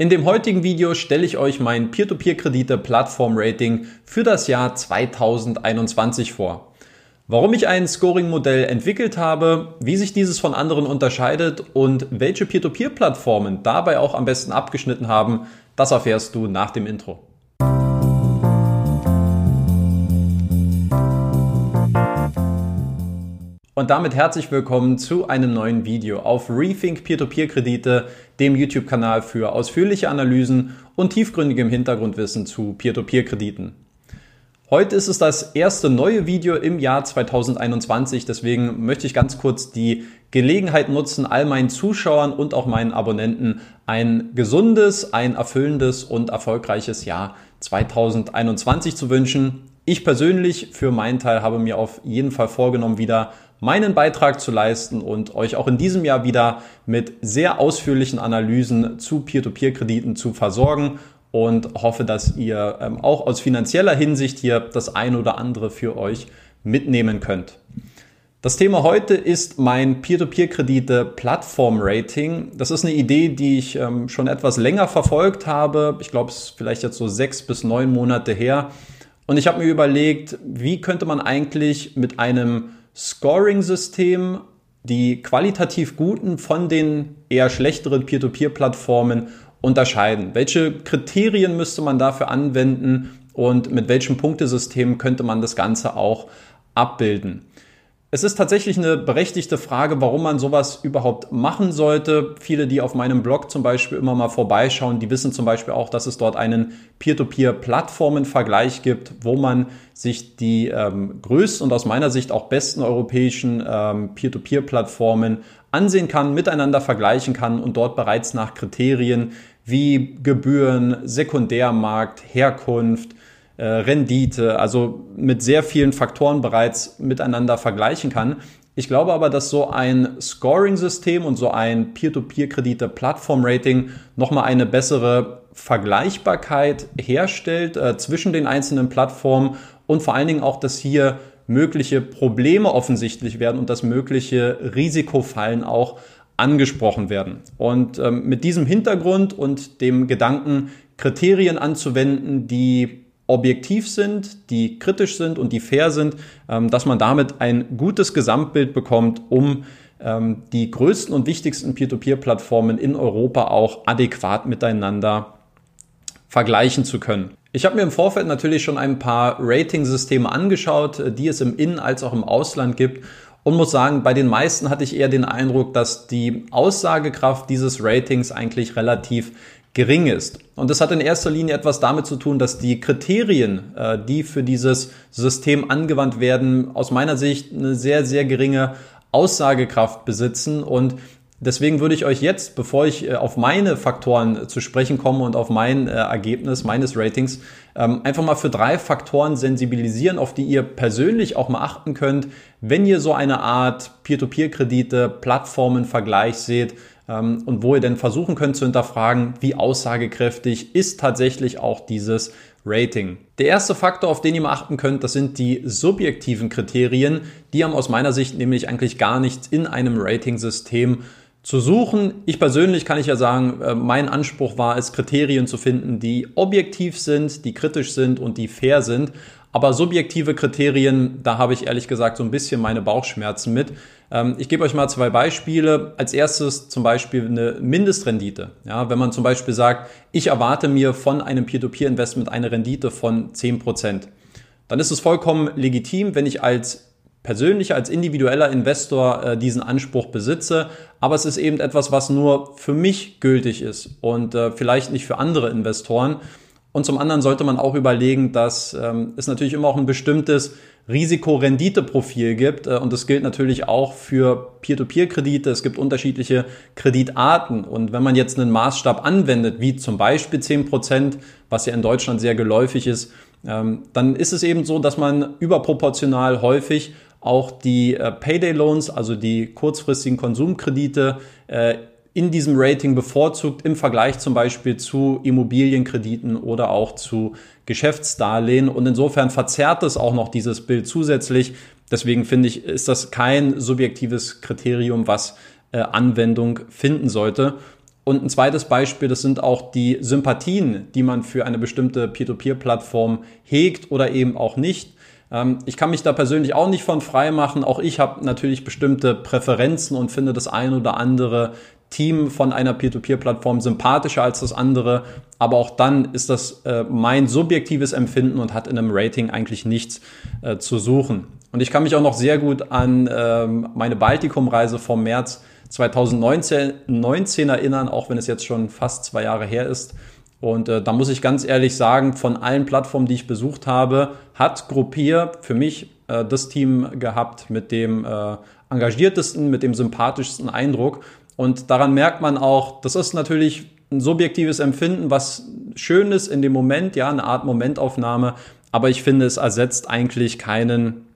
In dem heutigen Video stelle ich euch mein Peer-to-Peer-Kredite-Plattform-Rating für das Jahr 2021 vor. Warum ich ein Scoring-Modell entwickelt habe, wie sich dieses von anderen unterscheidet und welche Peer-to-Peer-Plattformen dabei auch am besten abgeschnitten haben, das erfährst du nach dem Intro. Und damit herzlich willkommen zu einem neuen Video auf Rethink Peer-to-Peer-Kredite, dem YouTube-Kanal für ausführliche Analysen und tiefgründigem Hintergrundwissen zu Peer-to-Peer-Krediten. Heute ist es das erste neue Video im Jahr 2021, deswegen möchte ich ganz kurz die Gelegenheit nutzen, all meinen Zuschauern und auch meinen Abonnenten ein gesundes, ein erfüllendes und erfolgreiches Jahr 2021 zu wünschen. Ich persönlich für meinen Teil habe mir auf jeden Fall vorgenommen, wieder meinen Beitrag zu leisten und euch auch in diesem Jahr wieder mit sehr ausführlichen Analysen zu Peer-to-Peer-Krediten zu versorgen und hoffe, dass ihr ähm, auch aus finanzieller Hinsicht hier das ein oder andere für euch mitnehmen könnt. Das Thema heute ist mein Peer-to-Peer-Kredite-Plattform-Rating. Das ist eine Idee, die ich ähm, schon etwas länger verfolgt habe. Ich glaube, es ist vielleicht jetzt so sechs bis neun Monate her. Und ich habe mir überlegt, wie könnte man eigentlich mit einem Scoring-System die qualitativ guten von den eher schlechteren Peer-to-Peer-Plattformen unterscheiden? Welche Kriterien müsste man dafür anwenden und mit welchem Punktesystem könnte man das Ganze auch abbilden? Es ist tatsächlich eine berechtigte Frage, warum man sowas überhaupt machen sollte. Viele, die auf meinem Blog zum Beispiel immer mal vorbeischauen, die wissen zum Beispiel auch, dass es dort einen Peer-to-Peer-Plattformen-Vergleich gibt, wo man sich die ähm, größten und aus meiner Sicht auch besten europäischen ähm, Peer-to-Peer-Plattformen ansehen kann, miteinander vergleichen kann und dort bereits nach Kriterien wie Gebühren, Sekundärmarkt, Herkunft, äh, Rendite, also mit sehr vielen Faktoren bereits miteinander vergleichen kann. Ich glaube aber, dass so ein Scoring-System und so ein Peer-to-Peer-Kredite-Plattform-Rating nochmal eine bessere Vergleichbarkeit herstellt äh, zwischen den einzelnen Plattformen und vor allen Dingen auch, dass hier mögliche Probleme offensichtlich werden und dass mögliche Risikofallen auch angesprochen werden. Und ähm, mit diesem Hintergrund und dem Gedanken, Kriterien anzuwenden, die objektiv sind, die kritisch sind und die fair sind, ähm, dass man damit ein gutes Gesamtbild bekommt, um ähm, die größten und wichtigsten Peer-to-Peer-Plattformen in Europa auch adäquat miteinander vergleichen zu können. Ich habe mir im Vorfeld natürlich schon ein paar Rating-Systeme angeschaut, äh, die es im In- als auch im Ausland gibt und muss sagen, bei den meisten hatte ich eher den Eindruck, dass die Aussagekraft dieses Ratings eigentlich relativ gering ist. Und das hat in erster Linie etwas damit zu tun, dass die Kriterien, äh, die für dieses System angewandt werden, aus meiner Sicht eine sehr, sehr geringe Aussagekraft besitzen und Deswegen würde ich euch jetzt, bevor ich äh, auf meine Faktoren zu sprechen komme und auf mein äh, Ergebnis meines Ratings, ähm, einfach mal für drei Faktoren sensibilisieren, auf die ihr persönlich auch mal achten könnt, wenn ihr so eine Art Peer-to-Peer-Kredite, Plattformen-Vergleich seht ähm, und wo ihr denn versuchen könnt zu hinterfragen, wie aussagekräftig ist tatsächlich auch dieses Rating. Der erste Faktor, auf den ihr mal achten könnt, das sind die subjektiven Kriterien. Die haben aus meiner Sicht nämlich eigentlich gar nichts in einem Rating-System zu suchen. Ich persönlich kann ich ja sagen, äh, mein Anspruch war es, Kriterien zu finden, die objektiv sind, die kritisch sind und die fair sind. Aber subjektive Kriterien, da habe ich ehrlich gesagt so ein bisschen meine Bauchschmerzen mit. Ähm, ich gebe euch mal zwei Beispiele. Als erstes zum Beispiel eine Mindestrendite. Ja, wenn man zum Beispiel sagt, ich erwarte mir von einem Peer-to-Peer-Investment eine Rendite von 10%, dann ist es vollkommen legitim, wenn ich als persönlich als individueller Investor äh, diesen Anspruch besitze, aber es ist eben etwas, was nur für mich gültig ist und äh, vielleicht nicht für andere Investoren. Und zum anderen sollte man auch überlegen, dass ähm, es natürlich immer auch ein bestimmtes Risiko-Rendite-Profil gibt. Äh, und das gilt natürlich auch für Peer-to-Peer-Kredite. Es gibt unterschiedliche Kreditarten. Und wenn man jetzt einen Maßstab anwendet, wie zum Beispiel 10 Prozent, was ja in Deutschland sehr geläufig ist, ähm, dann ist es eben so, dass man überproportional häufig auch die äh, Payday Loans, also die kurzfristigen Konsumkredite, äh, in diesem Rating bevorzugt im Vergleich zum Beispiel zu Immobilienkrediten oder auch zu Geschäftsdarlehen. Und insofern verzerrt es auch noch dieses Bild zusätzlich. Deswegen finde ich, ist das kein subjektives Kriterium, was äh, Anwendung finden sollte. Und ein zweites Beispiel, das sind auch die Sympathien, die man für eine bestimmte Peer-to-Peer-Plattform hegt oder eben auch nicht. Ähm, ich kann mich da persönlich auch nicht von frei machen. Auch ich habe natürlich bestimmte Präferenzen und finde das ein oder andere Team von einer Peer-to-Peer-Plattform sympathischer als das andere. Aber auch dann ist das äh, mein subjektives Empfinden und hat in einem Rating eigentlich nichts äh, zu suchen. Und ich kann mich auch noch sehr gut an ähm, meine Baltikum-Reise vom März 2019 19 erinnern, auch wenn es jetzt schon fast zwei Jahre her ist. Und äh, da muss ich ganz ehrlich sagen, von allen Plattformen, die ich besucht habe, hat Gruppier für mich äh, das Team gehabt mit dem äh, engagiertesten, mit dem sympathischsten Eindruck. Und daran merkt man auch, das ist natürlich ein subjektives Empfinden, was schön ist in dem Moment, ja, eine Art Momentaufnahme. Aber ich finde, es ersetzt eigentlich keinen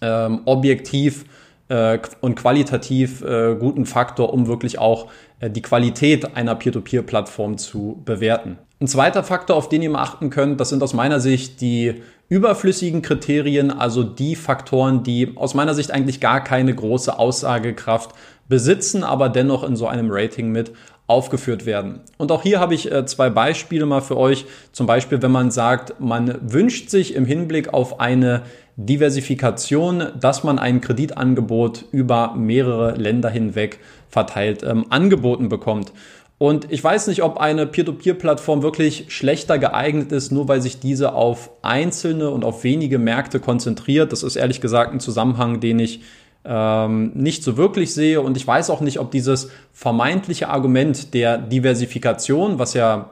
ähm, objektiv äh, und qualitativ äh, guten Faktor, um wirklich auch äh, die Qualität einer Peer-to-Peer-Plattform zu bewerten. Ein zweiter Faktor, auf den ihr mal achten könnt, das sind aus meiner Sicht die überflüssigen Kriterien, also die Faktoren, die aus meiner Sicht eigentlich gar keine große Aussagekraft besitzen, aber dennoch in so einem Rating mit aufgeführt werden. Und auch hier habe ich äh, zwei Beispiele mal für euch. Zum Beispiel, wenn man sagt, man wünscht sich im Hinblick auf eine Diversifikation, dass man ein Kreditangebot über mehrere Länder hinweg verteilt ähm, angeboten bekommt. Und ich weiß nicht, ob eine Peer-to-Peer-Plattform wirklich schlechter geeignet ist, nur weil sich diese auf einzelne und auf wenige Märkte konzentriert. Das ist ehrlich gesagt ein Zusammenhang, den ich ähm, nicht so wirklich sehe. Und ich weiß auch nicht, ob dieses vermeintliche Argument der Diversifikation, was ja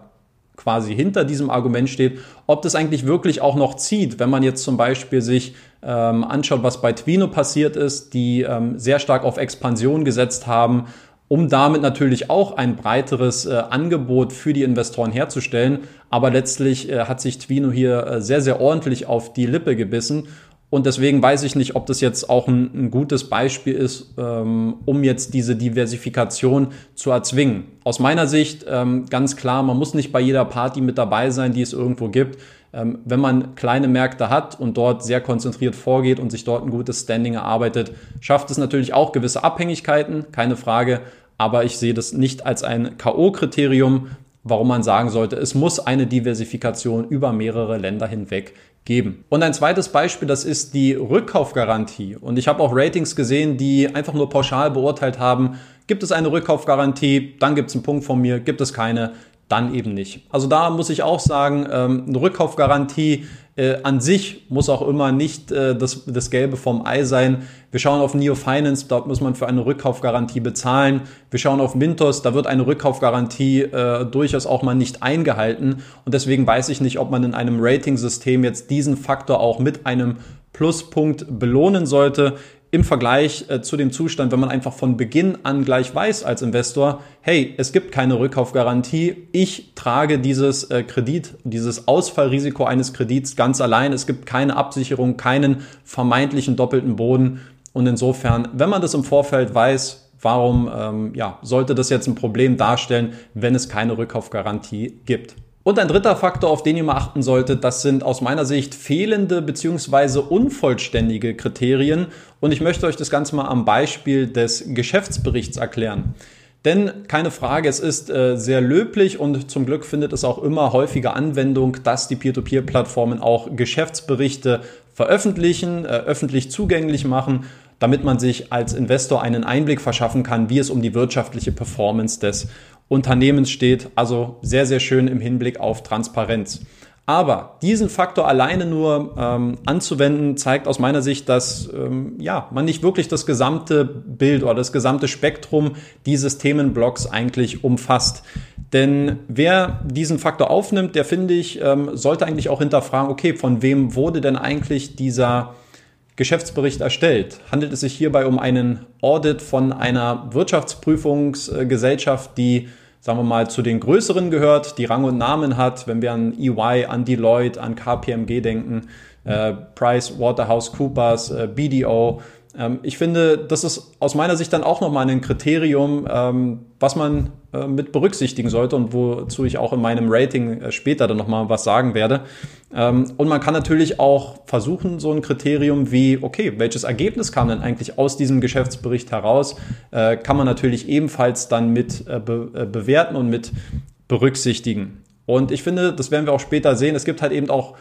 quasi hinter diesem Argument steht, ob das eigentlich wirklich auch noch zieht, wenn man jetzt zum Beispiel sich ähm, anschaut, was bei Twino passiert ist, die ähm, sehr stark auf Expansion gesetzt haben, um damit natürlich auch ein breiteres äh, Angebot für die Investoren herzustellen. Aber letztlich äh, hat sich Twino hier äh, sehr, sehr ordentlich auf die Lippe gebissen und deswegen weiß ich nicht, ob das jetzt auch ein, ein gutes Beispiel ist, ähm, um jetzt diese Diversifikation zu erzwingen. Aus meiner Sicht ähm, ganz klar, man muss nicht bei jeder Party mit dabei sein, die es irgendwo gibt. Ähm, wenn man kleine Märkte hat und dort sehr konzentriert vorgeht und sich dort ein gutes Standing erarbeitet, schafft es natürlich auch gewisse Abhängigkeiten, keine Frage. Aber ich sehe das nicht als ein K.O.-Kriterium, warum man sagen sollte, es muss eine Diversifikation über mehrere Länder hinweg geben. Und ein zweites Beispiel, das ist die Rückkaufgarantie. Und ich habe auch Ratings gesehen, die einfach nur pauschal beurteilt haben, gibt es eine Rückkaufgarantie, dann gibt es einen Punkt von mir, gibt es keine, dann eben nicht. Also da muss ich auch sagen, ähm, eine Rückkaufgarantie äh, an sich muss auch immer nicht äh, das, das Gelbe vom Ei sein. Wir schauen auf Neo Finance, dort muss man für eine Rückkaufgarantie bezahlen. Wir schauen auf Mintos, da wird eine Rückkaufgarantie äh, durchaus auch mal nicht eingehalten. Und deswegen weiß ich nicht, ob man in einem Rating-System jetzt diesen Faktor auch mit einem Pluspunkt belohnen sollte im Vergleich äh, zu dem Zustand, wenn man einfach von Beginn an gleich weiß als Investor, hey, es gibt keine Rückkaufgarantie, ich trage dieses äh, Kredit, dieses Ausfallrisiko eines Kredits ganz allein, es gibt keine Absicherung, keinen vermeintlichen doppelten Boden und insofern, wenn man das im Vorfeld weiß, warum ähm, ja, sollte das jetzt ein Problem darstellen, wenn es keine Rückkaufgarantie gibt? Und ein dritter Faktor, auf den ihr mal achten solltet, das sind aus meiner Sicht fehlende bzw. unvollständige Kriterien. Und ich möchte euch das Ganze mal am Beispiel des Geschäftsberichts erklären. Denn keine Frage, es ist äh, sehr löblich und zum Glück findet es auch immer häufiger Anwendung, dass die Peer-to-Peer-Plattformen auch Geschäftsberichte veröffentlichen, äh, öffentlich zugänglich machen, damit man sich als Investor einen Einblick verschaffen kann, wie es um die wirtschaftliche Performance des Unternehmens steht. Also sehr, sehr schön im Hinblick auf Transparenz. Aber diesen Faktor alleine nur ähm, anzuwenden, zeigt aus meiner Sicht, dass ähm, ja, man nicht wirklich das gesamte Bild oder das gesamte Spektrum dieses Themenblocks eigentlich umfasst. Denn wer diesen Faktor aufnimmt, der finde ich, ähm, sollte eigentlich auch hinterfragen, okay, von wem wurde denn eigentlich dieser Geschäftsbericht erstellt? Handelt es sich hierbei um einen Audit von einer Wirtschaftsprüfungsgesellschaft, die sagen wir mal, zu den größeren gehört, die Rang und Namen hat, wenn wir an EY, an Deloitte, an KPMG denken, äh, Price, Waterhouse, Coopers, äh, BDO, ich finde, das ist aus meiner Sicht dann auch nochmal ein Kriterium, ähm, was man äh, mit berücksichtigen sollte und wozu ich auch in meinem Rating äh, später dann nochmal was sagen werde. Ähm, und man kann natürlich auch versuchen, so ein Kriterium wie, okay, welches Ergebnis kam denn eigentlich aus diesem Geschäftsbericht heraus, äh, kann man natürlich ebenfalls dann mit bewerten und mit berücksichtigen. Und ich finde, das werden wir auch später sehen, es gibt halt eben auch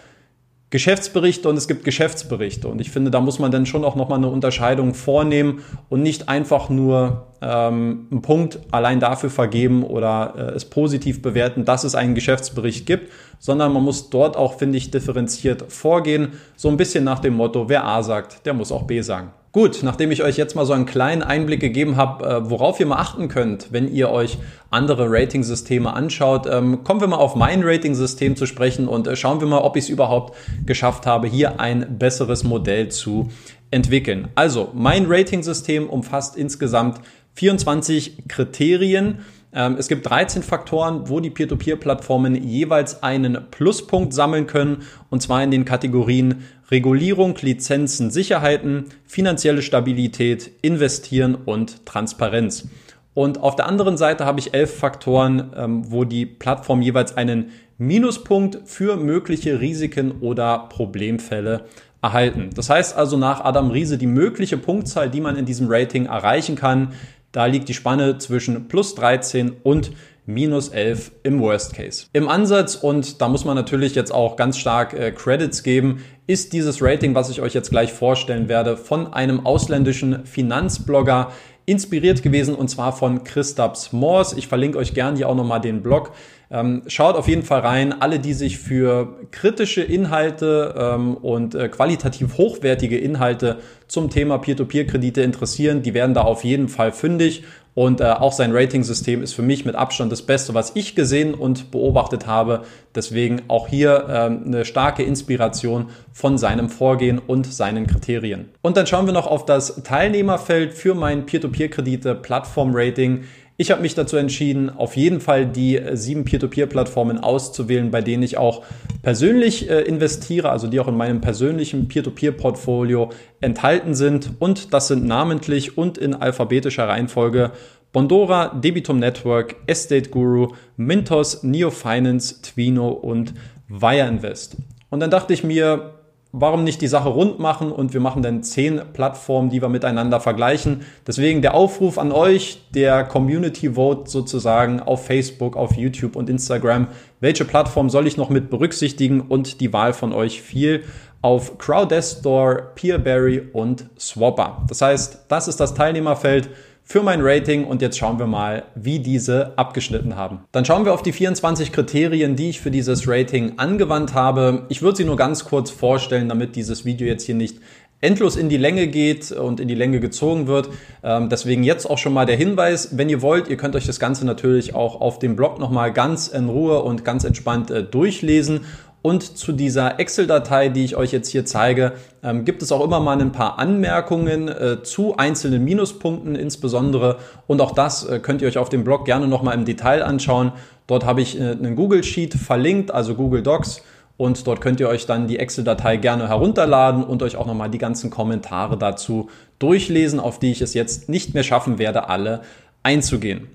Geschäftsberichte und es gibt Geschäftsberichte. Und ich finde, da muss man dann schon auch nochmal eine Unterscheidung vornehmen und nicht einfach nur ähm, einen Punkt allein dafür vergeben oder äh, es positiv bewerten, dass es einen Geschäftsbericht gibt, sondern man muss dort auch, finde ich, differenziert vorgehen. So ein bisschen nach dem Motto, wer A sagt, der muss auch B sagen. Gut, nachdem ich euch jetzt mal so einen kleinen Einblick gegeben habe, äh, worauf ihr mal achten könnt, wenn ihr euch andere Ratingsysteme anschaut, ähm, kommen wir mal auf mein Ratingsystem zu sprechen und äh, schauen wir mal, ob ich es überhaupt geschafft habe, hier ein besseres Modell zu entwickeln. Also, mein Ratingsystem umfasst insgesamt 24 Kriterien. Ähm, es gibt 13 Faktoren, wo die Peer-to-Peer-Plattformen jeweils einen Pluspunkt sammeln können, und zwar in den Kategorien Regulierung, Lizenzen, Sicherheiten, finanzielle Stabilität, Investieren und Transparenz. Und auf der anderen Seite habe ich elf Faktoren, ähm, wo die Plattform jeweils einen Minuspunkt für mögliche Risiken oder Problemfälle erhalten. Das heißt also nach Adam Riese die mögliche Punktzahl, die man in diesem Rating erreichen kann, da liegt die Spanne zwischen plus 13 und minus 11 im Worst Case. Im Ansatz, und da muss man natürlich jetzt auch ganz stark äh, Credits geben, ist dieses Rating, was ich euch jetzt gleich vorstellen werde, von einem ausländischen Finanzblogger inspiriert gewesen und zwar von Christaps Moors. Ich verlinke euch gerne hier auch nochmal den Blog. Ähm, schaut auf jeden Fall rein. Alle, die sich für kritische Inhalte ähm, und äh, qualitativ hochwertige Inhalte zum Thema Peer-to-Peer-Kredite interessieren, die werden da auf jeden Fall fündig. Und äh, auch sein Ratingsystem ist für mich mit Abstand das Beste, was ich gesehen und beobachtet habe. Deswegen auch hier äh, eine starke Inspiration von seinem Vorgehen und seinen Kriterien. Und dann schauen wir noch auf das Teilnehmerfeld für mein Peer-to-Peer-Kredite-Plattform-Rating. Ich habe mich dazu entschieden, auf jeden Fall die äh, sieben Peer-to-Peer-Plattformen auszuwählen, bei denen ich auch persönlich äh, investiere, also die auch in meinem persönlichen Peer-to-Peer-Portfolio enthalten sind. Und das sind namentlich und in alphabetischer Reihenfolge Bondora, Debitum Network, Estate Guru, Mintos, Neo Finance, Twino und Wire Invest. Und dann dachte ich mir, warum nicht die Sache rund machen und wir machen dann zehn Plattformen, die wir miteinander vergleichen. Deswegen der Aufruf an euch, der Community Vote sozusagen auf Facebook, auf YouTube und Instagram. Welche Plattform soll ich noch mit berücksichtigen und die Wahl von euch fiel auf Crowdestor, Peerberry und Swapper. Das heißt, das ist das Teilnehmerfeld für mein Rating und jetzt schauen wir mal, wie diese abgeschnitten haben. Dann schauen wir auf die 24 Kriterien, die ich für dieses Rating angewandt habe. Ich würde sie nur ganz kurz vorstellen, damit dieses Video jetzt hier nicht endlos in die Länge geht und in die Länge gezogen wird. Ähm, deswegen jetzt auch schon mal der Hinweis, wenn ihr wollt, ihr könnt euch das Ganze natürlich auch auf dem Blog nochmal ganz in Ruhe und ganz entspannt äh, durchlesen und zu dieser Excel-Datei, die ich euch jetzt hier zeige, ähm, gibt es auch immer mal ein paar Anmerkungen äh, zu einzelnen Minuspunkten insbesondere. Und auch das äh, könnt ihr euch auf dem Blog gerne nochmal im Detail anschauen. Dort habe ich äh, einen Google Sheet verlinkt, also Google Docs. Und dort könnt ihr euch dann die Excel-Datei gerne herunterladen und euch auch nochmal die ganzen Kommentare dazu durchlesen, auf die ich es jetzt nicht mehr schaffen werde, alle einzugehen.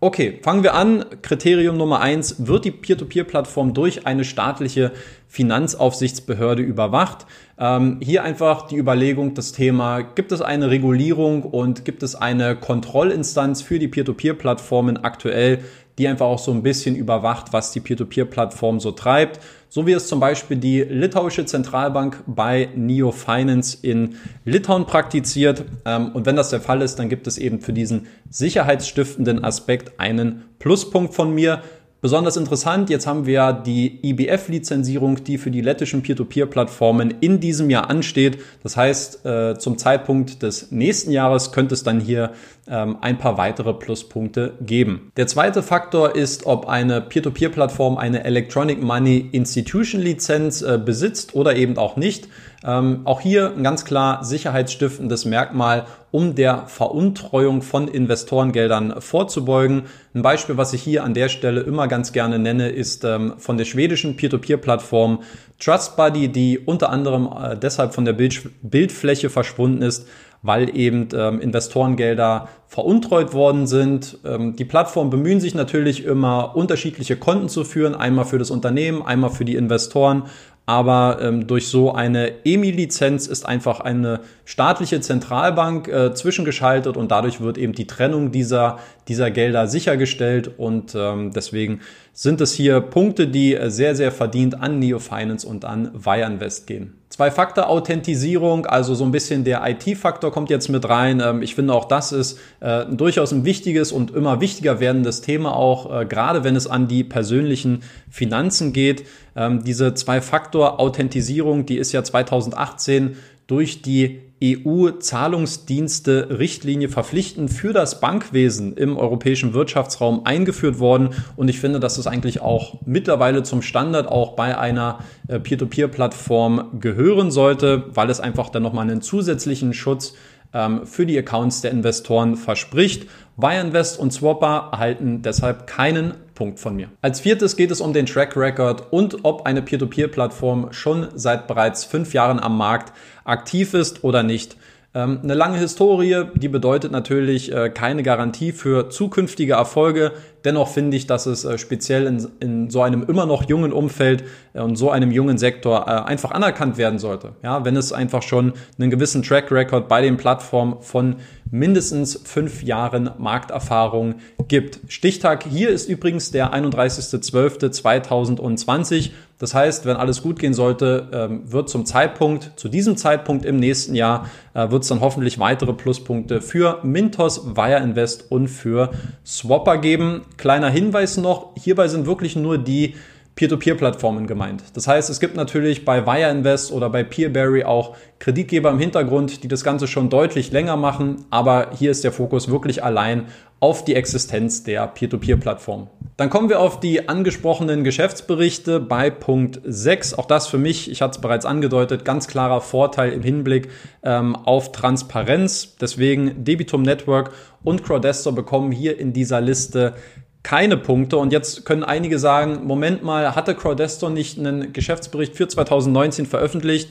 Okay, fangen wir an. Kriterium Nummer eins: Wird die Peer-to-Peer-Plattform durch eine staatliche Finanzaufsichtsbehörde überwacht? Ähm, hier einfach die Überlegung, das Thema, gibt es eine Regulierung und gibt es eine Kontrollinstanz für die Peer-to-Peer-Plattformen aktuell, die einfach auch so ein bisschen überwacht, was die Peer-to-Peer-Plattform so treibt. So wie es zum Beispiel die litauische Zentralbank bei Neo Finance in Litauen praktiziert. Ähm, und wenn das der Fall ist, dann gibt es eben für diesen sicherheitsstiftenden Aspekt einen Pluspunkt von mir. Besonders interessant, jetzt haben wir die IBF-Lizenzierung, die für die lettischen Peer-to-Peer-Plattformen in diesem Jahr ansteht. Das heißt, äh, zum Zeitpunkt des nächsten Jahres könnte es dann hier ähm, ein paar weitere Pluspunkte geben. Der zweite Faktor ist, ob eine Peer-to-Peer-Plattform eine Electronic Money Institution Lizenz äh, besitzt oder eben auch nicht. Ähm, auch hier ein ganz klar sicherheitsstiftendes Merkmal, um der Veruntreuung von Investorengeldern vorzubeugen. Ein Beispiel, was ich hier an der Stelle immer ganz gerne nenne, ist ähm, von der schwedischen Peer-to-Peer-Plattform TrustBuddy, die unter anderem äh, deshalb von der Bild Bildfläche verschwunden ist, weil eben ähm, Investorengelder veruntreut worden sind. Ähm, die Plattformen bemühen sich natürlich immer, unterschiedliche Konten zu führen, einmal für das Unternehmen, einmal für die Investoren. Aber ähm, durch so eine EMI-Lizenz ist einfach eine staatliche Zentralbank äh, zwischengeschaltet und dadurch wird eben die Trennung dieser, dieser Gelder sichergestellt. Und ähm, deswegen sind es hier Punkte, die äh, sehr, sehr verdient an Neo Finance und an Wire Invest gehen. Zwei-Faktor-Authentisierung, also so ein bisschen der IT-Faktor kommt jetzt mit rein. Ähm, ich finde auch das ist äh, durchaus ein wichtiges und immer wichtiger werdendes Thema auch, äh, gerade wenn es an die persönlichen Finanzen geht. Ähm, diese Zwei-Faktor-Authentisierung, die ist ja 2018 durch die EU-Zahlungsdienste-Richtlinie verpflichtend für das Bankwesen im europäischen Wirtschaftsraum eingeführt worden. Und ich finde, dass es eigentlich auch mittlerweile zum Standard auch bei einer äh, Peer-to-Peer-Plattform gehören sollte, weil es einfach dann nochmal einen zusätzlichen Schutz ähm, für die Accounts der Investoren verspricht. Wireinvest und Swapper erhalten deshalb keinen Punkt von mir. Als viertes geht es um den Track Record und ob eine Peer-to-Peer-Plattform schon seit bereits fünf Jahren am Markt aktiv ist oder nicht. Ähm, eine lange Historie, die bedeutet natürlich äh, keine Garantie für zukünftige Erfolge. Dennoch finde ich, dass es äh, speziell in, in, so einem immer noch jungen Umfeld äh, und so einem jungen Sektor einfach anerkannt werden sollte. Ja, wenn es einfach schon einen gewissen Track Record bei den Plattformen von mindestens fünf Jahren Markterfahrung gibt. Stichtag hier ist übrigens der 31.12.2020. Das heißt, wenn alles gut gehen sollte, ähm, wird zum Zeitpunkt, zu diesem Zeitpunkt im nächsten Jahr, äh, wird es dann hoffentlich weitere Pluspunkte für Mintos, Wire Invest und für Swapper geben. Kleiner Hinweis noch, hierbei sind wirklich nur die Peer-to-Peer-Plattformen gemeint. Das heißt, es gibt natürlich bei Wire Invest oder bei Peerberry auch Kreditgeber im Hintergrund, die das Ganze schon deutlich länger machen, aber hier ist der Fokus wirklich allein auf die Existenz der Peer-to-Peer-Plattform. Dann kommen wir auf die angesprochenen Geschäftsberichte bei Punkt 6. Auch das für mich, ich hatte es bereits angedeutet, ganz klarer Vorteil im Hinblick ähm, auf Transparenz. Deswegen Debitum Network und Crowdestor bekommen hier in dieser Liste keine Punkte. Und jetzt können einige sagen, Moment mal, hatte Crowdestor nicht einen Geschäftsbericht für 2019 veröffentlicht?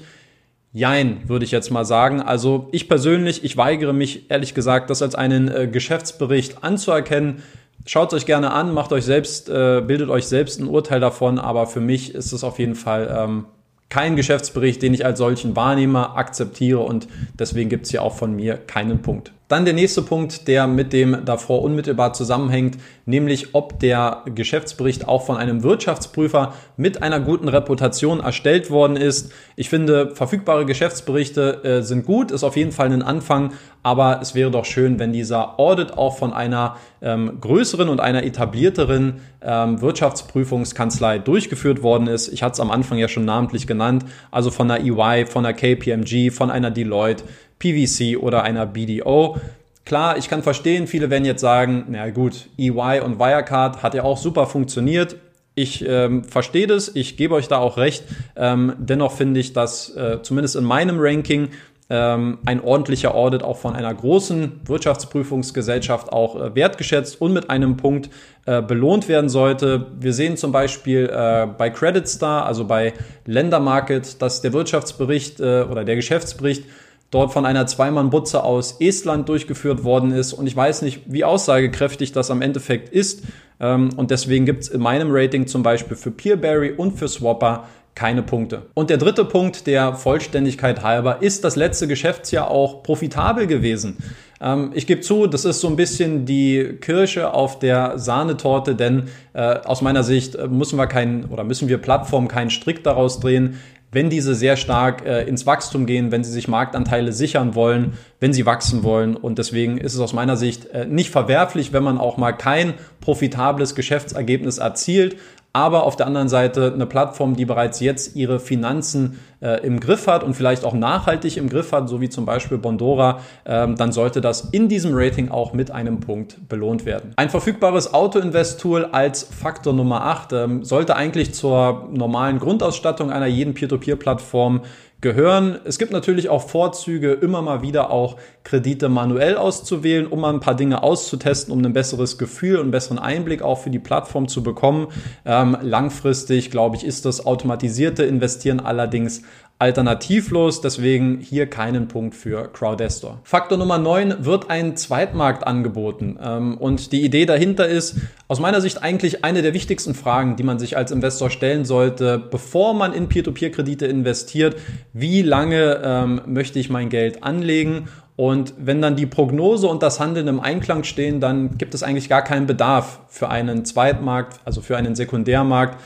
Jein, würde ich jetzt mal sagen. Also ich persönlich, ich weigere mich ehrlich gesagt, das als einen äh, Geschäftsbericht anzuerkennen. Schaut euch gerne an, macht euch selbst, äh, bildet euch selbst ein Urteil davon, aber für mich ist es auf jeden Fall ähm, kein Geschäftsbericht, den ich als solchen wahrnehme, akzeptiere und deswegen gibt es hier auch von mir keinen Punkt. Dann der nächste Punkt, der mit dem davor unmittelbar zusammenhängt, nämlich ob der Geschäftsbericht auch von einem Wirtschaftsprüfer mit einer guten Reputation erstellt worden ist. Ich finde, verfügbare Geschäftsberichte äh, sind gut, ist auf jeden Fall ein Anfang, aber es wäre doch schön, wenn dieser Audit auch von einer ähm, größeren und einer etablierteren ähm, Wirtschaftsprüfungskanzlei durchgeführt worden ist. Ich hatte es am Anfang ja schon namentlich genannt, also von einer EY, von einer KPMG, von einer Deloitte. PVC oder einer BDO. Klar, ich kann verstehen, viele werden jetzt sagen, na gut, EY und Wirecard hat ja auch super funktioniert. Ich ähm, verstehe das, ich gebe euch da auch recht. Ähm, dennoch finde ich, dass äh, zumindest in meinem Ranking ähm, ein ordentlicher Audit auch von einer großen Wirtschaftsprüfungsgesellschaft auch äh, wertgeschätzt und mit einem Punkt äh, belohnt werden sollte. Wir sehen zum Beispiel äh, bei Credit Star, also bei Ländermarket, dass der Wirtschaftsbericht äh, oder der Geschäftsbericht dort von einer Zweimann-Butze aus Estland durchgeführt worden ist. Und ich weiß nicht, wie aussagekräftig das am Endeffekt ist. Ähm, und deswegen gibt es in meinem Rating zum Beispiel für Peerberry und für Swapper keine Punkte. Und der dritte Punkt, der Vollständigkeit halber, ist das letzte Geschäftsjahr auch profitabel gewesen. Ähm, ich gebe zu, das ist so ein bisschen die Kirsche auf der Sahnetorte, denn äh, aus meiner Sicht äh, müssen wir keinen oder müssen wir Plattformen keinen Strick daraus drehen wenn diese sehr stark äh, ins Wachstum gehen, wenn sie sich Marktanteile sichern wollen, wenn sie wachsen wollen. Und deswegen ist es aus meiner Sicht äh, nicht verwerflich, wenn man auch mal kein profitables Geschäftsergebnis erzielt, aber auf der anderen Seite eine Plattform, die bereits jetzt ihre Finanzen äh, im Griff hat und vielleicht auch nachhaltig im Griff hat, so wie zum Beispiel Bondora, ähm, dann sollte das in diesem Rating auch mit einem Punkt belohnt werden. Ein verfügbares Auto-Invest-Tool als Faktor Nummer 8 ähm, sollte eigentlich zur normalen Grundausstattung einer jeden Peer-to-Peer-Plattform gehören. Es gibt natürlich auch Vorzüge, immer mal wieder auch Kredite manuell auszuwählen, um mal ein paar Dinge auszutesten, um ein besseres Gefühl und einen besseren Einblick auch für die Plattform zu bekommen. Ähm, langfristig, glaube ich, ist das automatisierte Investieren allerdings alternativlos, deswegen hier keinen Punkt für Crowdestor. Faktor Nummer 9 wird ein Zweitmarkt angeboten ähm, und die Idee dahinter ist aus meiner Sicht eigentlich eine der wichtigsten Fragen, die man sich als Investor stellen sollte, bevor man in Peer-to-Peer-Kredite investiert. Wie lange ähm, möchte ich mein Geld anlegen? Und wenn dann die Prognose und das Handeln im Einklang stehen, dann gibt es eigentlich gar keinen Bedarf für einen Zweitmarkt, also für einen Sekundärmarkt,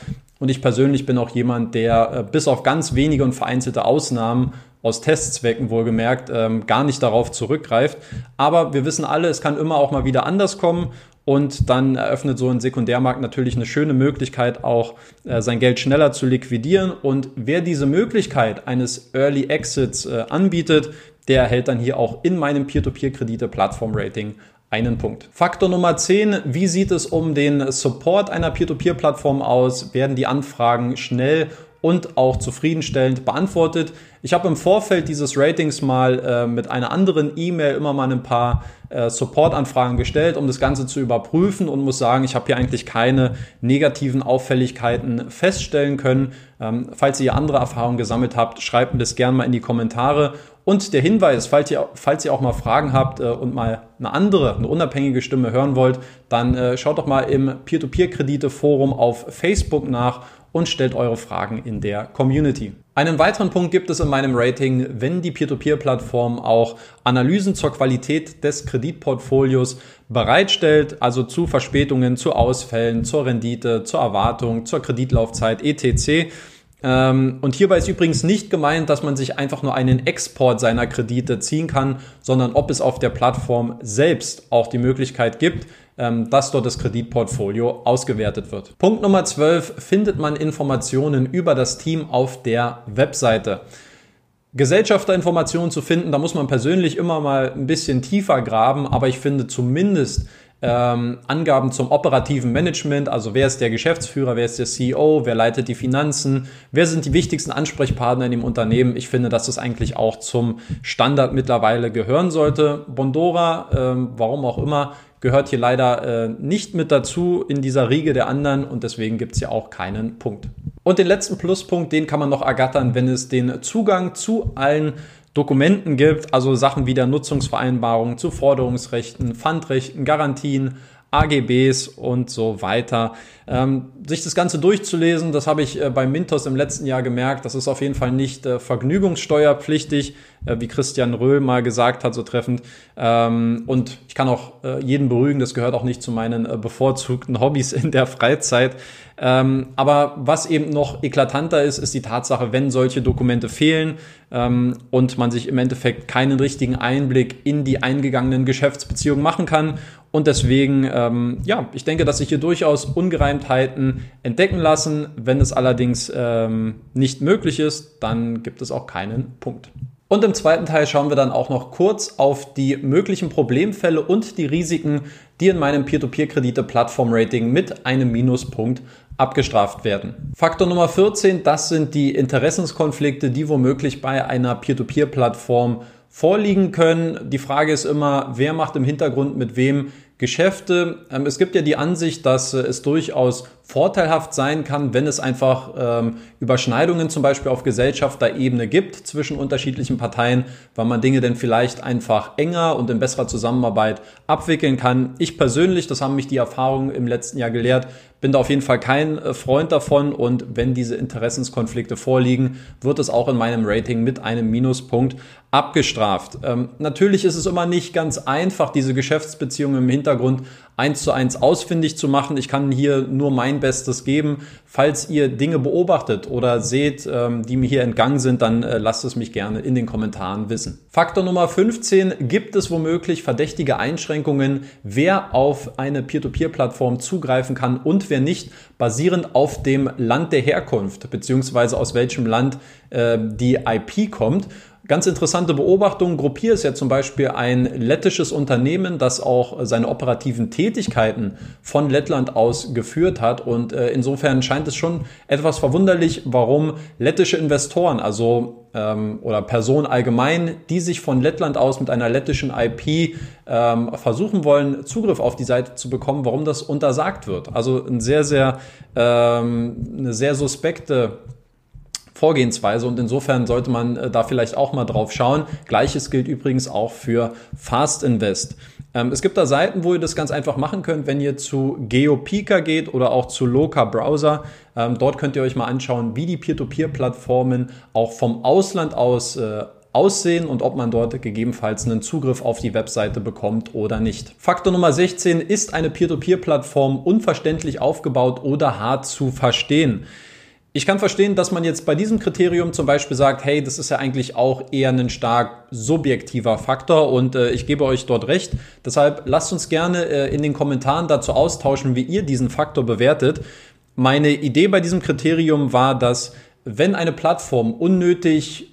und ich persönlich bin auch jemand, der äh, bis auf ganz wenige und vereinzelte Ausnahmen aus Testzwecken wohlgemerkt ähm, gar nicht darauf zurückgreift. Aber wir wissen alle, es kann immer auch mal wieder anders kommen. Und dann eröffnet so ein Sekundärmarkt natürlich eine schöne Möglichkeit, auch äh, sein Geld schneller zu liquidieren. Und wer diese Möglichkeit eines Early Exits äh, anbietet, der erhält dann hier auch in meinem Peer-to-Peer-Kredite-Plattform-Rating einen Punkt. Faktor Nummer 10. Wie sieht es um den Support einer Peer-to-Peer-Plattform aus? Werden die Anfragen schnell und auch zufriedenstellend beantwortet? Ich habe im Vorfeld dieses Ratings mal äh, mit einer anderen E-Mail immer mal ein paar äh, Support-Anfragen gestellt, um das Ganze zu überprüfen und muss sagen, ich habe hier eigentlich keine negativen Auffälligkeiten feststellen können. Ähm, falls ihr andere Erfahrungen gesammelt habt, schreibt mir das gerne mal in die Kommentare und der Hinweis, falls ihr, falls ihr auch mal Fragen habt äh, und mal eine andere, eine unabhängige Stimme hören wollt, dann äh, schaut doch mal im Peer-to-Peer-Kredite-Forum auf Facebook nach und stellt eure Fragen in der Community. Einen weiteren Punkt gibt es in meinem Rating, wenn die Peer-to-Peer-Plattform auch Analysen zur Qualität des Kreditportfolios bereitstellt, also zu Verspätungen, zu Ausfällen, zur Rendite, zur Erwartung, zur Kreditlaufzeit etc. Ähm, und hierbei ist übrigens nicht gemeint, dass man sich einfach nur einen Export seiner Kredite ziehen kann, sondern ob es auf der Plattform selbst auch die Möglichkeit gibt, ähm, dass dort das Kreditportfolio ausgewertet wird. Punkt Nummer 12 findet man Informationen über das Team auf der Webseite. Gesellschafterinformationen zu finden, da muss man persönlich immer mal ein bisschen tiefer graben, aber ich finde zumindest ähm, Angaben zum operativen Management, also wer ist der Geschäftsführer, wer ist der CEO, wer leitet die Finanzen, wer sind die wichtigsten Ansprechpartner in dem Unternehmen. Ich finde, dass das eigentlich auch zum Standard mittlerweile gehören sollte. Bondora, ähm, warum auch immer, gehört hier leider äh, nicht mit dazu in dieser Riege der anderen und deswegen gibt es hier auch keinen Punkt. Und den letzten Pluspunkt, den kann man noch ergattern, wenn es den Zugang zu allen Dokumenten gibt, also Sachen wie der Nutzungsvereinbarung zu Forderungsrechten, Pfandrechten, Garantien, AGBs und so weiter. Ähm, sich das Ganze durchzulesen, das habe ich äh, bei Mintos im letzten Jahr gemerkt, das ist auf jeden Fall nicht äh, vergnügungssteuerpflichtig, äh, wie Christian Röhl mal gesagt hat, so treffend. Ähm, und ich kann auch äh, jeden beruhigen, das gehört auch nicht zu meinen äh, bevorzugten Hobbys in der Freizeit. Ähm, aber was eben noch eklatanter ist, ist die Tatsache, wenn solche Dokumente fehlen ähm, und man sich im Endeffekt keinen richtigen Einblick in die eingegangenen Geschäftsbeziehungen machen kann. Und deswegen, ähm, ja, ich denke, dass sich hier durchaus Ungereimtheiten entdecken lassen. Wenn es allerdings ähm, nicht möglich ist, dann gibt es auch keinen Punkt. Und im zweiten Teil schauen wir dann auch noch kurz auf die möglichen Problemfälle und die Risiken, die in meinem Peer-to-Peer-Kredite-Plattform-Rating mit einem Minuspunkt abgestraft werden. Faktor Nummer 14, das sind die Interessenskonflikte, die womöglich bei einer Peer-to-Peer-Plattform vorliegen können. Die Frage ist immer, wer macht im Hintergrund mit wem Geschäfte. Ähm, es gibt ja die Ansicht, dass äh, es durchaus vorteilhaft sein kann, wenn es einfach ähm, Überschneidungen zum Beispiel auf Gesellschafterebene gibt zwischen unterschiedlichen Parteien, weil man Dinge denn vielleicht einfach enger und in besserer Zusammenarbeit abwickeln kann. Ich persönlich, das haben mich die Erfahrungen im letzten Jahr gelehrt, bin da auf jeden Fall kein äh, Freund davon und wenn diese Interessenskonflikte vorliegen, wird es auch in meinem Rating mit einem Minuspunkt abgestraft. Ähm, natürlich ist es immer nicht ganz einfach, diese Geschäftsbeziehungen im Hintergrund eins zu eins ausfindig zu machen. Ich kann hier nur mein Bestes geben. Falls ihr Dinge beobachtet oder seht, ähm, die mir hier entgangen sind, dann äh, lasst es mich gerne in den Kommentaren wissen. Faktor Nummer 15. Gibt es womöglich verdächtige Einschränkungen, wer auf eine Peer-to-Peer-Plattform zugreifen kann und wer nicht, basierend auf dem Land der Herkunft beziehungsweise aus welchem Land äh, die IP kommt. Ganz interessante Beobachtung. Gruppier ist ja zum Beispiel ein lettisches Unternehmen, das auch seine operativen Tätigkeiten von Lettland aus geführt hat. Und äh, insofern scheint es schon etwas verwunderlich, warum lettische Investoren, also ähm, oder Personen allgemein, die sich von Lettland aus mit einer lettischen IP ähm, versuchen wollen, Zugriff auf die Seite zu bekommen, warum das untersagt wird. Also ein sehr, sehr, ähm, eine sehr suspekte Vorgehensweise und insofern sollte man äh, da vielleicht auch mal drauf schauen. Gleiches gilt übrigens auch für Fast Invest. Ähm, es gibt da Seiten, wo ihr das ganz einfach machen könnt, wenn ihr zu GeoPika geht oder auch zu Loka Browser. Ähm, dort könnt ihr euch mal anschauen, wie die Peer-to-Peer-Plattformen auch vom Ausland aus äh, aussehen und ob man dort gegebenenfalls einen Zugriff auf die Webseite bekommt oder nicht. Faktor Nummer 16 ist eine Peer-to-Peer-Plattform unverständlich aufgebaut oder hart zu verstehen. Ich kann verstehen, dass man jetzt bei diesem Kriterium zum Beispiel sagt, hey, das ist ja eigentlich auch eher ein stark subjektiver Faktor und äh, ich gebe euch dort recht. Deshalb lasst uns gerne äh, in den Kommentaren dazu austauschen, wie ihr diesen Faktor bewertet. Meine Idee bei diesem Kriterium war, dass wenn eine Plattform unnötig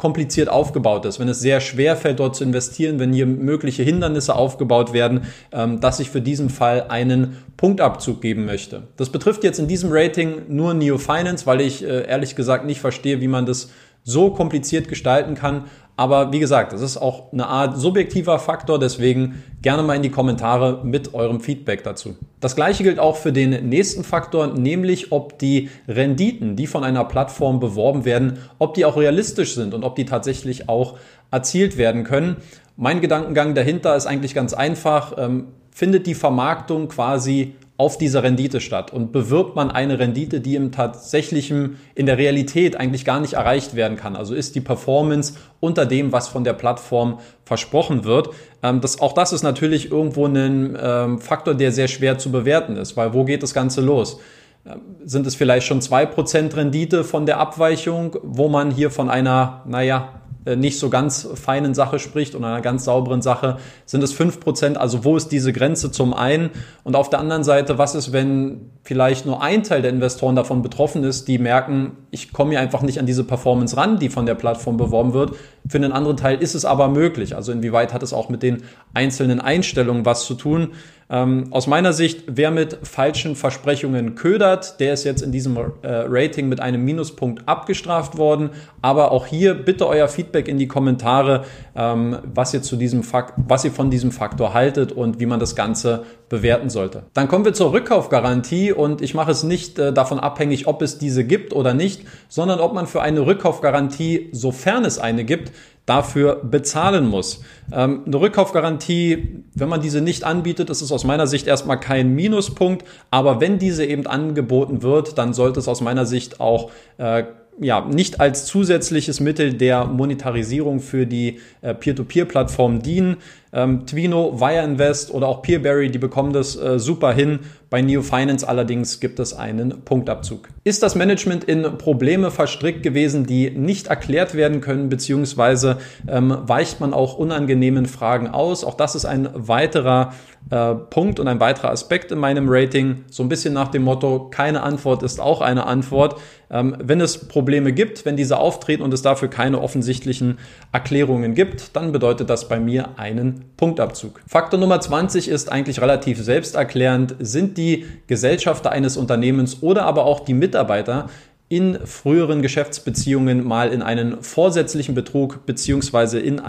kompliziert aufgebaut ist, wenn es sehr schwer fällt, dort zu investieren, wenn hier mögliche Hindernisse aufgebaut werden, ähm, dass ich für diesen Fall einen Punktabzug geben möchte. Das betrifft jetzt in diesem Rating nur Neo Finance, weil ich äh, ehrlich gesagt nicht verstehe, wie man das so kompliziert gestalten kann. Aber wie gesagt, das ist auch eine Art subjektiver Faktor, deswegen gerne mal in die Kommentare mit eurem Feedback dazu. Das gleiche gilt auch für den nächsten Faktor, nämlich ob die Renditen, die von einer Plattform beworben werden, ob die auch realistisch sind und ob die tatsächlich auch erzielt werden können. Mein Gedankengang dahinter ist eigentlich ganz einfach. Ähm, findet die Vermarktung quasi auf diese Rendite statt und bewirbt man eine Rendite, die im tatsächlichen, in der Realität eigentlich gar nicht erreicht werden kann. Also ist die Performance unter dem, was von der Plattform versprochen wird. Ähm, das, auch das ist natürlich irgendwo ein ähm, Faktor, der sehr schwer zu bewerten ist, weil wo geht das Ganze los? Ähm, sind es vielleicht schon zwei Prozent Rendite von der Abweichung, wo man hier von einer, naja, nicht so ganz feinen Sache spricht und einer ganz sauberen Sache, sind es fünf Prozent. Also wo ist diese Grenze zum einen? Und auf der anderen Seite, was ist, wenn vielleicht nur ein Teil der Investoren davon betroffen ist, die merken, ich komme hier einfach nicht an diese Performance ran, die von der Plattform beworben wird. Für einen anderen Teil ist es aber möglich. Also inwieweit hat es auch mit den einzelnen Einstellungen was zu tun? Ähm, aus meiner Sicht, wer mit falschen Versprechungen ködert, der ist jetzt in diesem äh, Rating mit einem Minuspunkt abgestraft worden. Aber auch hier bitte euer Feedback in die Kommentare, ähm, was ihr zu diesem Fakt, was ihr von diesem Faktor haltet und wie man das Ganze bewerten sollte. Dann kommen wir zur Rückkaufgarantie und ich mache es nicht äh, davon abhängig, ob es diese gibt oder nicht, sondern ob man für eine Rückkaufgarantie, sofern es eine gibt, dafür bezahlen muss. Ähm, eine Rückkaufgarantie, wenn man diese nicht anbietet, ist es aus meiner Sicht erstmal kein Minuspunkt, aber wenn diese eben angeboten wird, dann sollte es aus meiner Sicht auch äh, ja, nicht als zusätzliches Mittel der Monetarisierung für die äh, Peer-to-Peer-Plattform dienen. Ähm, Twino, Wire Invest oder auch Peerberry, die bekommen das äh, super hin. Bei Neo Finance allerdings gibt es einen Punktabzug. Ist das Management in Probleme verstrickt gewesen, die nicht erklärt werden können, beziehungsweise ähm, weicht man auch unangenehmen Fragen aus? Auch das ist ein weiterer äh, Punkt und ein weiterer Aspekt in meinem Rating. So ein bisschen nach dem Motto, keine Antwort ist auch eine Antwort. Ähm, wenn es Probleme gibt, wenn diese auftreten und es dafür keine offensichtlichen Erklärungen gibt, dann bedeutet das bei mir einen Punktabzug. Faktor Nummer 20 ist eigentlich relativ selbsterklärend. Sind die Gesellschafter eines Unternehmens oder aber auch die Mitarbeiter in früheren Geschäftsbeziehungen mal in einen vorsätzlichen Betrug beziehungsweise in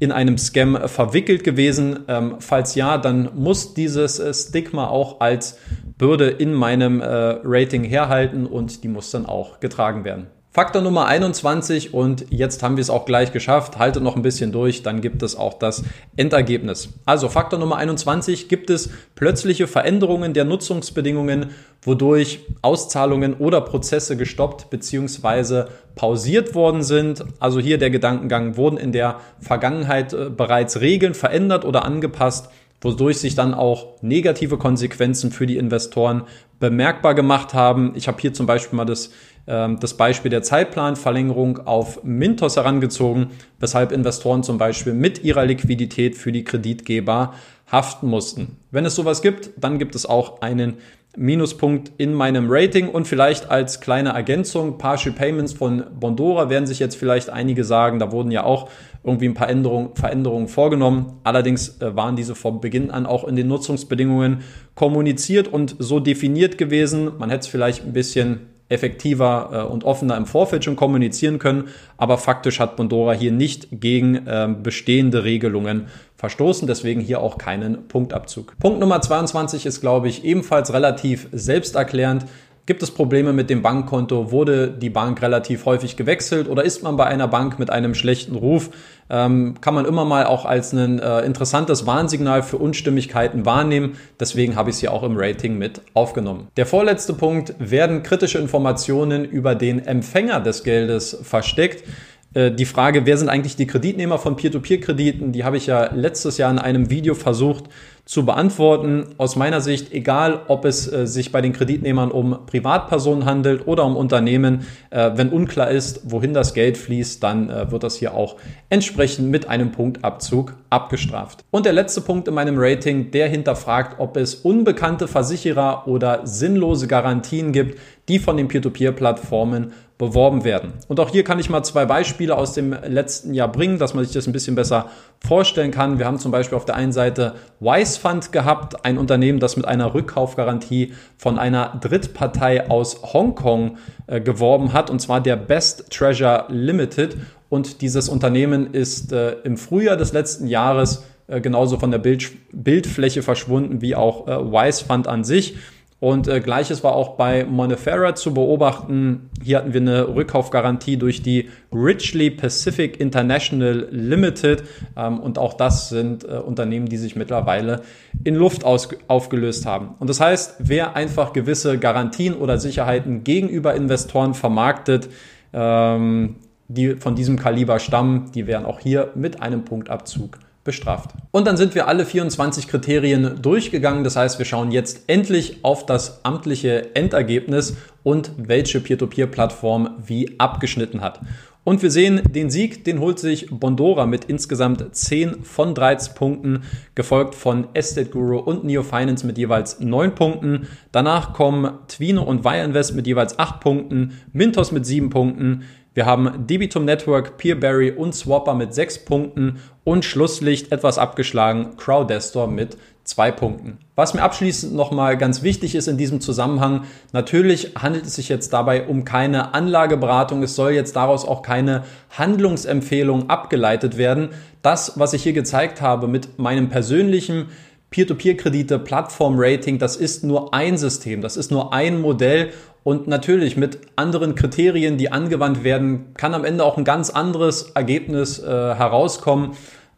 in einem Scam verwickelt gewesen? Ähm, falls ja, dann muss dieses äh, Stigma auch als Bürde in meinem äh, Rating herhalten und die muss dann auch getragen werden. Faktor Nummer 21 und jetzt haben wir es auch gleich geschafft. Haltet noch ein bisschen durch, dann gibt es auch das Endergebnis. Also Faktor Nummer 21 gibt es plötzliche Veränderungen der Nutzungsbedingungen, wodurch Auszahlungen oder Prozesse gestoppt bzw. pausiert worden sind. Also hier der Gedankengang, wurden in der Vergangenheit äh, bereits Regeln verändert oder angepasst, wodurch sich dann auch negative Konsequenzen für die Investoren bemerkbar gemacht haben. Ich habe hier zum Beispiel mal das das Beispiel der Zeitplanverlängerung auf Mintos herangezogen, weshalb Investoren zum Beispiel mit ihrer Liquidität für die Kreditgeber haften mussten. Wenn es sowas gibt, dann gibt es auch einen Minuspunkt in meinem Rating und vielleicht als kleine Ergänzung, Partial Payments von Bondora werden sich jetzt vielleicht einige sagen, da wurden ja auch irgendwie ein paar Änderungen, Veränderungen vorgenommen. Allerdings äh, waren diese von Beginn an auch in den Nutzungsbedingungen kommuniziert und so definiert gewesen. Man hätte es vielleicht ein bisschen effektiver äh, und offener im Vorfeld schon kommunizieren können. Aber faktisch hat Bondora hier nicht gegen äh, bestehende Regelungen verstoßen, deswegen hier auch keinen Punktabzug. Punkt Nummer 22 ist, glaube ich, ebenfalls relativ selbsterklärend. Gibt es Probleme mit dem Bankkonto? Wurde die Bank relativ häufig gewechselt oder ist man bei einer Bank mit einem schlechten Ruf? Ähm, kann man immer mal auch als ein äh, interessantes Warnsignal für Unstimmigkeiten wahrnehmen. Deswegen habe ich es hier auch im Rating mit aufgenommen. Der vorletzte Punkt, werden kritische Informationen über den Empfänger des Geldes versteckt? Äh, die Frage, wer sind eigentlich die Kreditnehmer von Peer-to-Peer-Krediten, die habe ich ja letztes Jahr in einem Video versucht zu beantworten. Aus meiner Sicht, egal ob es äh, sich bei den Kreditnehmern um Privatpersonen handelt oder um Unternehmen, äh, wenn unklar ist, wohin das Geld fließt, dann äh, wird das hier auch entsprechend mit einem Punktabzug abgestraft. Und der letzte Punkt in meinem Rating, der hinterfragt, ob es unbekannte Versicherer oder sinnlose Garantien gibt, die von den Peer-to-Peer-Plattformen beworben werden. Und auch hier kann ich mal zwei Beispiele aus dem letzten Jahr bringen, dass man sich das ein bisschen besser vorstellen kann. Wir haben zum Beispiel auf der einen Seite Wise Fund gehabt, ein Unternehmen, das mit einer Rückkaufgarantie von einer Drittpartei aus Hongkong äh, geworben hat, und zwar der Best Treasure Limited. Und dieses Unternehmen ist äh, im Frühjahr des letzten Jahres äh, genauso von der Bild Bildfläche verschwunden wie auch äh, Wise Fund an sich. Und äh, gleiches war auch bei Monefera zu beobachten. Hier hatten wir eine Rückkaufgarantie durch die Richley Pacific International Limited. Ähm, und auch das sind äh, Unternehmen, die sich mittlerweile in Luft aufgelöst haben. Und das heißt, wer einfach gewisse Garantien oder Sicherheiten gegenüber Investoren vermarktet, ähm, die von diesem Kaliber stammen, die werden auch hier mit einem Punktabzug bestraft. Und dann sind wir alle 24 Kriterien durchgegangen. Das heißt, wir schauen jetzt endlich auf das amtliche Endergebnis und welche Peer-to-Peer-Plattform wie abgeschnitten hat. Und wir sehen, den Sieg, den holt sich Bondora mit insgesamt 10 von 13 Punkten, gefolgt von Estate Guru und Neo Finance mit jeweils 9 Punkten. Danach kommen Twino und Wire Invest mit jeweils 8 Punkten, Mintos mit 7 Punkten, wir haben Debitum Network, Peerberry und Swapper mit sechs Punkten und Schlusslicht etwas abgeschlagen, Crowdestor mit zwei Punkten. Was mir abschließend nochmal ganz wichtig ist in diesem Zusammenhang, natürlich handelt es sich jetzt dabei um keine Anlageberatung. Es soll jetzt daraus auch keine Handlungsempfehlung abgeleitet werden. Das, was ich hier gezeigt habe mit meinem persönlichen Peer-to-Peer-Kredite, Plattform-Rating, das ist nur ein System, das ist nur ein Modell und natürlich mit anderen Kriterien, die angewandt werden, kann am Ende auch ein ganz anderes Ergebnis äh, herauskommen.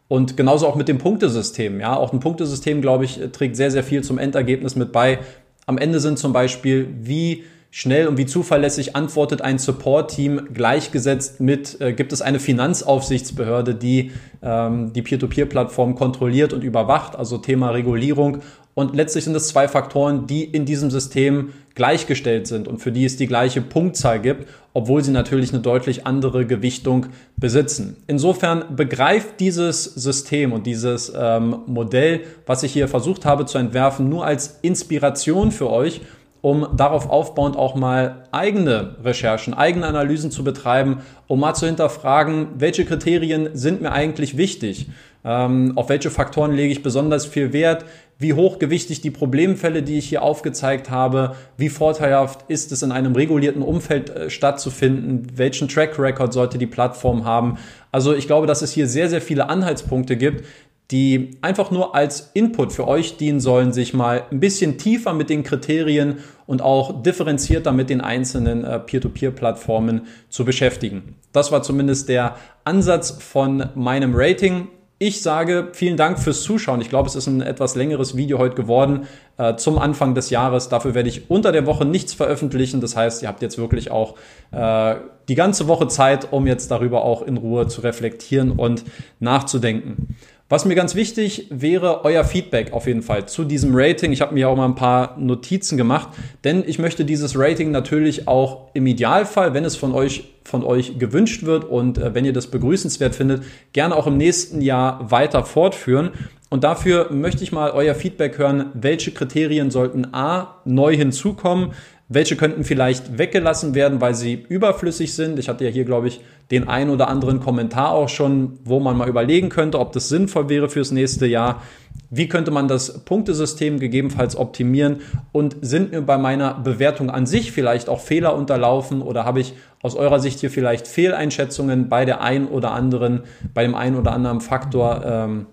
Und genauso auch mit dem Punktesystem. Ja, auch ein Punktesystem, glaube ich, trägt sehr, sehr viel zum Endergebnis mit bei. Am Ende sind zum Beispiel, wie schnell und wie zuverlässig antwortet ein Support-Team gleichgesetzt mit, äh, gibt es eine Finanzaufsichtsbehörde, die ähm, die Peer-to-Peer-Plattform kontrolliert und überwacht, also Thema Regulierung. Und letztlich sind es zwei Faktoren, die in diesem System gleichgestellt sind und für die es die gleiche Punktzahl gibt, obwohl sie natürlich eine deutlich andere Gewichtung besitzen. Insofern begreift dieses System und dieses ähm, Modell, was ich hier versucht habe zu entwerfen, nur als Inspiration für euch um darauf aufbauend auch mal eigene Recherchen, eigene Analysen zu betreiben, um mal zu hinterfragen, welche Kriterien sind mir eigentlich wichtig, ähm, auf welche Faktoren lege ich besonders viel Wert, wie hochgewichtig die Problemfälle, die ich hier aufgezeigt habe, wie vorteilhaft ist es in einem regulierten Umfeld äh, stattzufinden, welchen Track Record sollte die Plattform haben. Also ich glaube, dass es hier sehr, sehr viele Anhaltspunkte gibt, die einfach nur als Input für euch dienen sollen, sich mal ein bisschen tiefer mit den Kriterien und auch differenzierter mit den einzelnen äh, Peer-to-Peer-Plattformen zu beschäftigen. Das war zumindest der Ansatz von meinem Rating. Ich sage vielen Dank fürs Zuschauen. Ich glaube, es ist ein etwas längeres Video heute geworden äh, zum Anfang des Jahres. Dafür werde ich unter der Woche nichts veröffentlichen. Das heißt, ihr habt jetzt wirklich auch äh, die ganze Woche Zeit, um jetzt darüber auch in Ruhe zu reflektieren und nachzudenken. Was mir ganz wichtig wäre, euer Feedback auf jeden Fall zu diesem Rating. Ich habe mir auch mal ein paar Notizen gemacht, denn ich möchte dieses Rating natürlich auch im Idealfall, wenn es von euch von euch gewünscht wird und äh, wenn ihr das begrüßenswert findet, gerne auch im nächsten Jahr weiter fortführen. Und dafür möchte ich mal euer Feedback hören, welche Kriterien sollten A neu hinzukommen, welche könnten vielleicht weggelassen werden, weil sie überflüssig sind. Ich hatte ja hier, glaube ich, den ein oder anderen Kommentar auch schon, wo man mal überlegen könnte, ob das sinnvoll wäre fürs nächste Jahr. Wie könnte man das Punktesystem gegebenenfalls optimieren? Und sind mir bei meiner Bewertung an sich vielleicht auch Fehler unterlaufen oder habe ich aus eurer Sicht hier vielleicht Fehleinschätzungen bei der ein oder anderen, bei dem einen oder anderen Faktor ähm,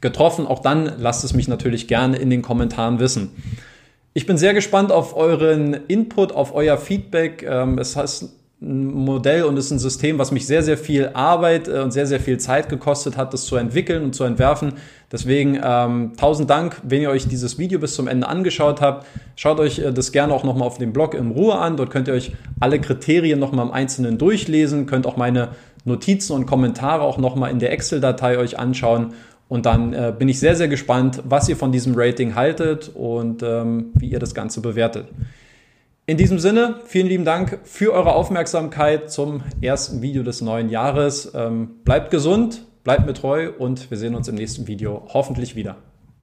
getroffen? Auch dann lasst es mich natürlich gerne in den Kommentaren wissen. Ich bin sehr gespannt auf euren Input, auf euer Feedback. Ähm, es heißt ein Modell und ist ein System, was mich sehr, sehr viel Arbeit äh, und sehr, sehr viel Zeit gekostet hat, das zu entwickeln und zu entwerfen. Deswegen ähm, tausend Dank, wenn ihr euch dieses Video bis zum Ende angeschaut habt. Schaut euch äh, das gerne auch nochmal auf dem Blog in Ruhe an. Dort könnt ihr euch alle Kriterien nochmal im Einzelnen durchlesen, könnt auch meine Notizen und Kommentare auch nochmal in der Excel-Datei euch anschauen. Und dann äh, bin ich sehr, sehr gespannt, was ihr von diesem Rating haltet und ähm, wie ihr das Ganze bewertet. In diesem Sinne, vielen lieben Dank für eure Aufmerksamkeit zum ersten Video des neuen Jahres. Ähm, bleibt gesund, bleibt mir treu und wir sehen uns im nächsten Video hoffentlich wieder.